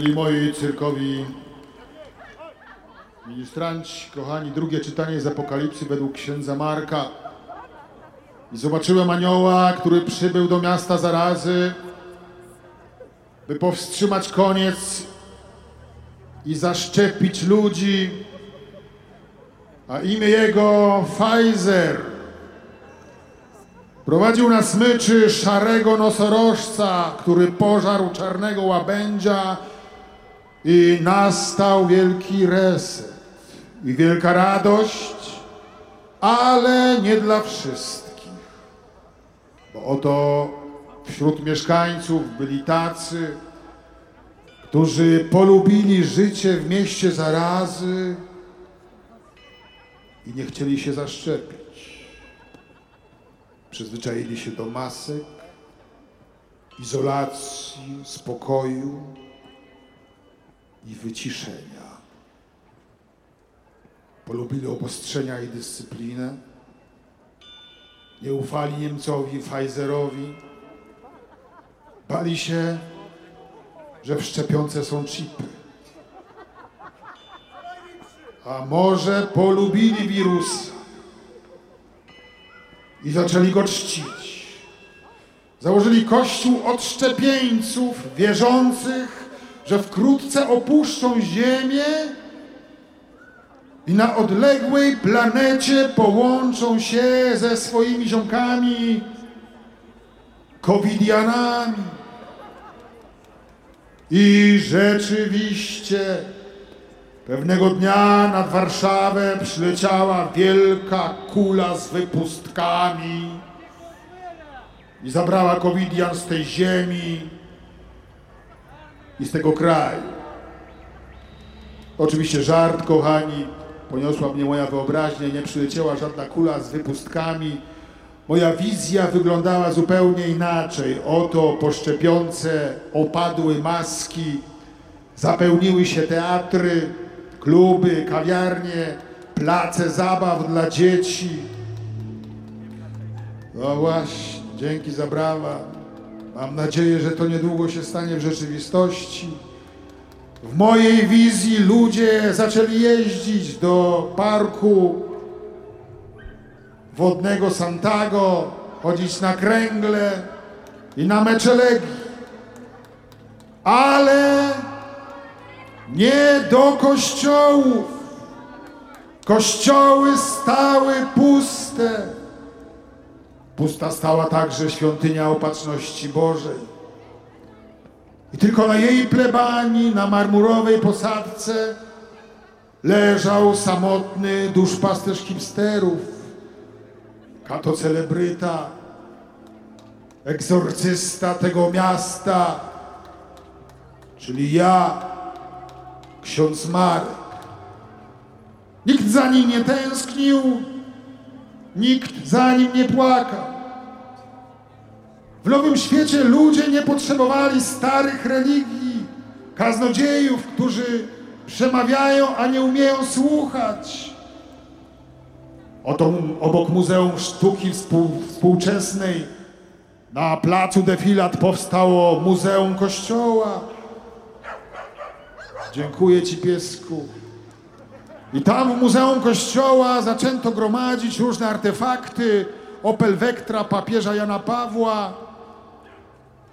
Byli moi cyrkowi ministranci, kochani, drugie czytanie z Apokalipsy według księdza Marka. I zobaczyłem anioła, który przybył do miasta zarazy, by powstrzymać koniec i zaszczepić ludzi, a imię jego Pfizer. Prowadził na smyczy szarego nosorożca, który pożarł czarnego łabędzia i nastał wielki reset i wielka radość, ale nie dla wszystkich. Bo oto wśród mieszkańców byli tacy, którzy polubili życie w mieście zarazy i nie chcieli się zaszczepić. Przyzwyczaili się do masek, izolacji, spokoju i wyciszenia. Polubili obostrzenia i dyscyplinę. Nie ufali Niemcowi, Pfizerowi. Bali się, że w szczepionce są chipy. A może polubili wirusa i zaczęli go czcić. Założyli kościół odszczepieńców wierzących, że wkrótce opuszczą Ziemię i na odległej planecie połączą się ze swoimi ziomkami covidianami. I rzeczywiście pewnego dnia nad Warszawę przyleciała wielka kula z wypustkami i zabrała covidian z tej ziemi i z tego kraju. Oczywiście żart, kochani, poniosła mnie moja wyobraźnia, nie przyleciała żadna kula z wypustkami. Moja wizja wyglądała zupełnie inaczej. Oto po szczepionce opadły maski, zapełniły się teatry, kluby, kawiarnie, place zabaw dla dzieci. No właśnie, dzięki za brawa. Mam nadzieję, że to niedługo się stanie w rzeczywistości. W mojej wizji ludzie zaczęli jeździć do parku wodnego Santago, chodzić na kręgle i na mecze Legii. Ale nie do kościołów. Kościoły stały puste. Pusta stała także świątynia Opatrzności Bożej. I tylko na jej plebanii, na marmurowej posadce leżał samotny duszpasterz hipsterów, katocelebryta, egzorcysta tego miasta, czyli ja, ksiądz Marek. Nikt za nim nie tęsknił, nikt za nim nie płakał. W Nowym Świecie ludzie nie potrzebowali starych religii, kaznodziejów, którzy przemawiają, a nie umieją słuchać. Oto obok Muzeum Sztuki Współ, Współczesnej na placu Defilat powstało Muzeum Kościoła. Dziękuję Ci, piesku. I tam w Muzeum Kościoła zaczęto gromadzić różne artefakty, Opel Vectra papieża Jana Pawła,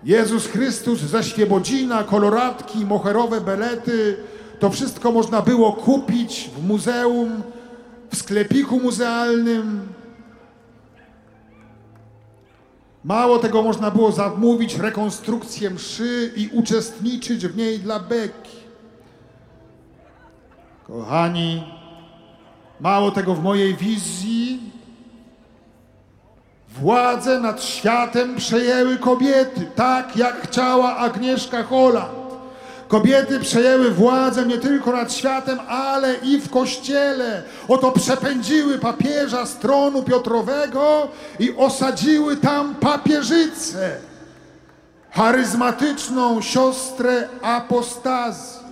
Jezus Chrystus ze Świebodzina, koloratki, moherowe belety. To wszystko można było kupić w muzeum, w sklepiku muzealnym. Mało tego można było zamówić rekonstrukcję mszy i uczestniczyć w niej dla beki. Kochani, mało tego w mojej wizji Władzę nad światem przejęły kobiety, tak jak chciała Agnieszka Holland. Kobiety przejęły władzę nie tylko nad światem, ale i w kościele. Oto przepędziły papieża z tronu Piotrowego i osadziły tam papieżycę, charyzmatyczną siostrę apostazję.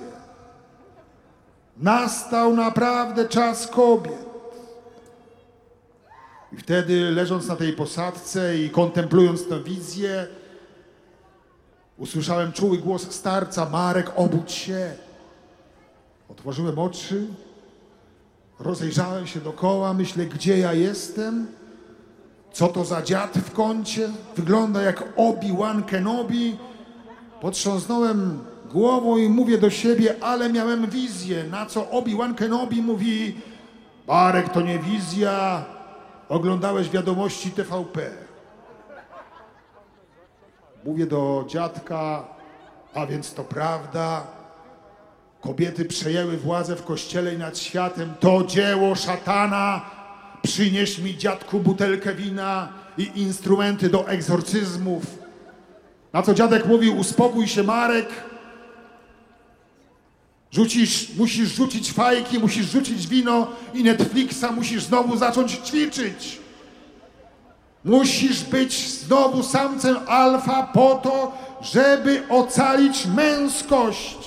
Nastał naprawdę czas kobiet. I wtedy, leżąc na tej posadce i kontemplując tę wizję, Usłyszałem czuły głos starca, Marek, obudź się. Otworzyłem oczy, rozejrzałem się dokoła, myślę, gdzie ja jestem? Co to za dziad w kącie? Wygląda jak Obi-Wan Kenobi. Potrząsnąłem głową i mówię do siebie, ale miałem wizję, na co Obi-Wan Kenobi mówi, Marek, to nie wizja, oglądałeś wiadomości TVP. Mówię do dziadka, a więc to prawda. Kobiety przejęły władzę w kościele i nad światem. To dzieło szatana. Przynieś mi dziadku butelkę wina i instrumenty do egzorcyzmów. Na co dziadek mówił, uspokój się Marek. Rzucisz, musisz rzucić fajki, musisz rzucić wino i Netflixa, musisz znowu zacząć ćwiczyć. Musisz być znowu samcem alfa po to, żeby ocalić męskość.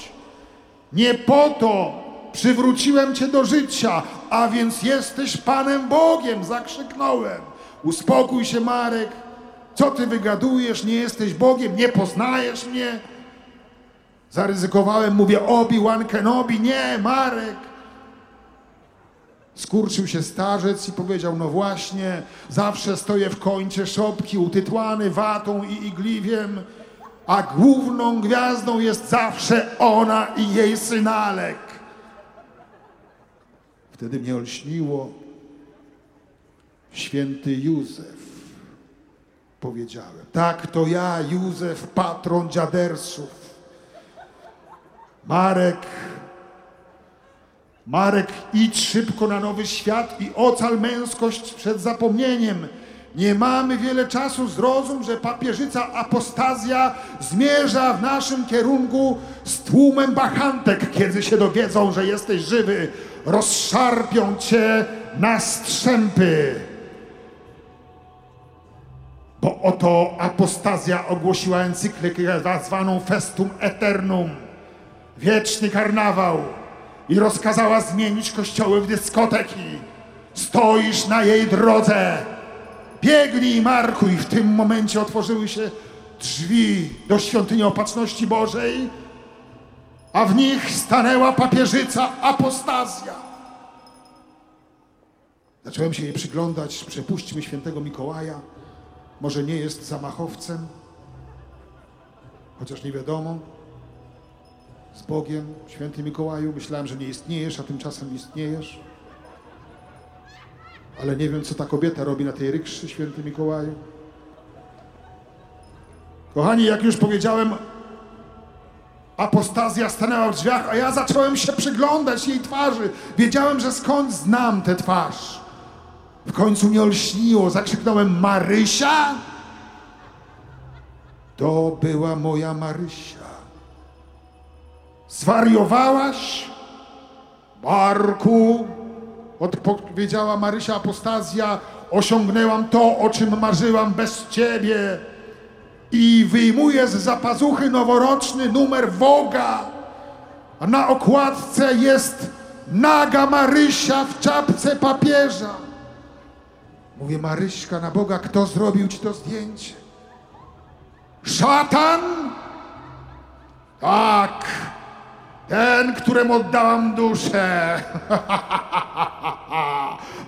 Nie po to przywróciłem cię do życia, a więc jesteś Panem Bogiem, zakrzyknąłem. Uspokój się, Marek. Co ty wygadujesz? Nie jesteś Bogiem, nie poznajesz mnie. Zaryzykowałem, mówię Obi-Wan Kenobi. Nie, Marek. Skurczył się starzec i powiedział, no właśnie, zawsze stoję w końcu szopki, utytłany watą i igliwiem, a główną gwiazdą jest zawsze ona i jej synalek. Wtedy mnie olśniło, święty Józef, powiedziałem. Tak, to ja, Józef, patron dziadersów. Marek Marek, idź szybko na nowy świat i ocal męskość przed zapomnieniem. Nie mamy wiele czasu, zrozum, że papieżyca apostazja zmierza w naszym kierunku z tłumem bachantek, kiedy się dowiedzą, że jesteś żywy. Rozszarpią cię na strzępy. Bo oto apostazja ogłosiła encyklikę zwaną Festum Eternum. Wieczny karnawał i rozkazała zmienić kościoły w dyskoteki. Stoisz na jej drodze. Biegnij, i w tym momencie otworzyły się drzwi do świątyni opatrzności Bożej, a w nich stanęła papieżyca apostazja. Zacząłem się jej przyglądać, przepuśćmy świętego Mikołaja. Może nie jest zamachowcem, chociaż nie wiadomo z Bogiem, święty Mikołaju. Myślałem, że nie istniejesz, a tymczasem istniejesz. Ale nie wiem, co ta kobieta robi na tej rykszy, święty Mikołaju. Kochani, jak już powiedziałem, apostazja stanęła w drzwiach, a ja zacząłem się przyglądać jej twarzy. Wiedziałem, że skąd znam tę twarz. W końcu mnie olśniło, zakrzyknąłem Marysia? To była moja Marysia. Zwariowałaś? Barku, odpowiedziała Marysia Apostazja, osiągnęłam to, o czym marzyłam bez ciebie. I wyjmuję z zapazuchy noworoczny numer Woga, a na okładce jest naga Marysia w czapce papieża. Mówię, Maryśka, na Boga, kto zrobił ci to zdjęcie? Szatan? Tak. Ten, któremu oddałam duszę.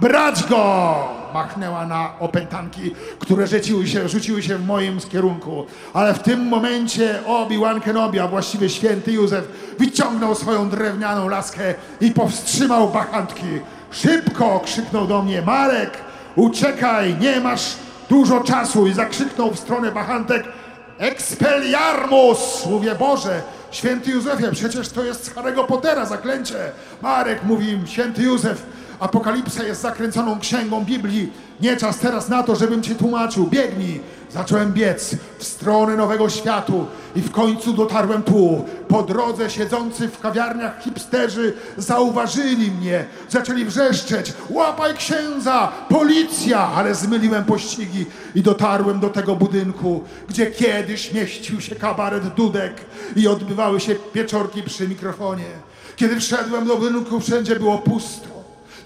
Brać go! Machnęła na opętanki, które rzuciły się, rzuciły się w moim kierunku. Ale w tym momencie Obi-Wan Kenobi, a właściwie święty Józef, wyciągnął swoją drewnianą laskę i powstrzymał bachantki. Szybko! krzyknął do mnie Marek, uciekaj, nie masz dużo czasu i zakrzyknął w stronę bachantek Expelliarmus! Mówię, Boże, Święty Józefie, przecież to jest z Harry'ego Pottera zaklęcie. Marek mówi, święty Józef, Apokalipsa jest zakręconą księgą Biblii. Nie czas teraz na to, żebym ci tłumaczył. Biegnij. Zacząłem biec w stronę nowego światu i w końcu dotarłem tu. Po drodze siedzący w kawiarniach hipsterzy zauważyli mnie. Zaczęli wrzeszczeć. Łapaj księdza! Policja! Ale zmyliłem pościgi i dotarłem do tego budynku, gdzie kiedyś mieścił się kabaret Dudek i odbywały się pieczorki przy mikrofonie. Kiedy wszedłem do budynku, wszędzie było pusto.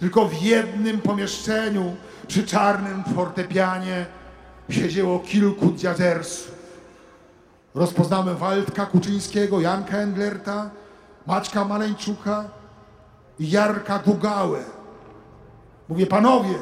Tylko w jednym pomieszczeniu przy czarnym fortepianie siedziało kilku dziadersów. Rozpoznamy Waldka Kuczyńskiego, Janka Englerta, Maćka Maleńczuka i Jarka Gugałę. Mówię, panowie,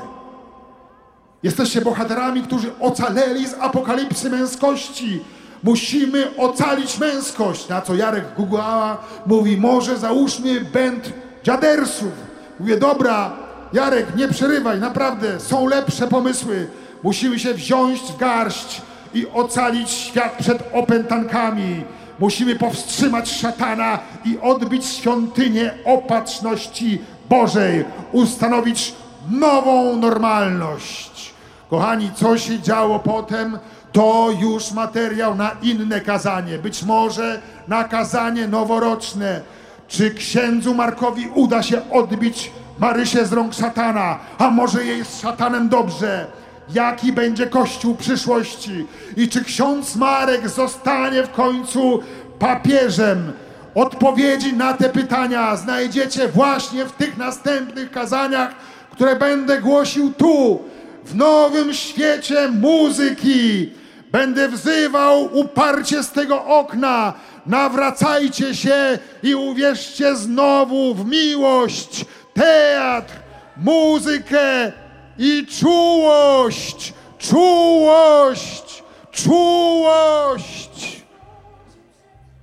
jesteście bohaterami, którzy ocaleli z apokalipsy męskości. Musimy ocalić męskość. Na co Jarek Gugała mówi, może załóżmy band dziadersów. Mówię, dobra, Jarek, nie przerywaj, naprawdę, są lepsze pomysły. Musimy się wziąć w garść i ocalić świat przed opętankami. Musimy powstrzymać szatana i odbić świątynię opatrzności Bożej, ustanowić nową normalność. Kochani, co się działo potem, to już materiał na inne kazanie, być może na kazanie noworoczne. Czy księdzu Markowi uda się odbić Marysię z rąk szatana, a może jej z szatanem dobrze? Jaki będzie Kościół przyszłości? I czy ksiądz Marek zostanie w końcu papieżem? Odpowiedzi na te pytania znajdziecie właśnie w tych następnych kazaniach, które będę głosił tu, w nowym świecie muzyki. Będę wzywał uparcie z tego okna. Nawracajcie się i uwierzcie znowu w miłość, teatr, muzykę i czułość, czułość, czułość.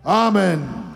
Amen.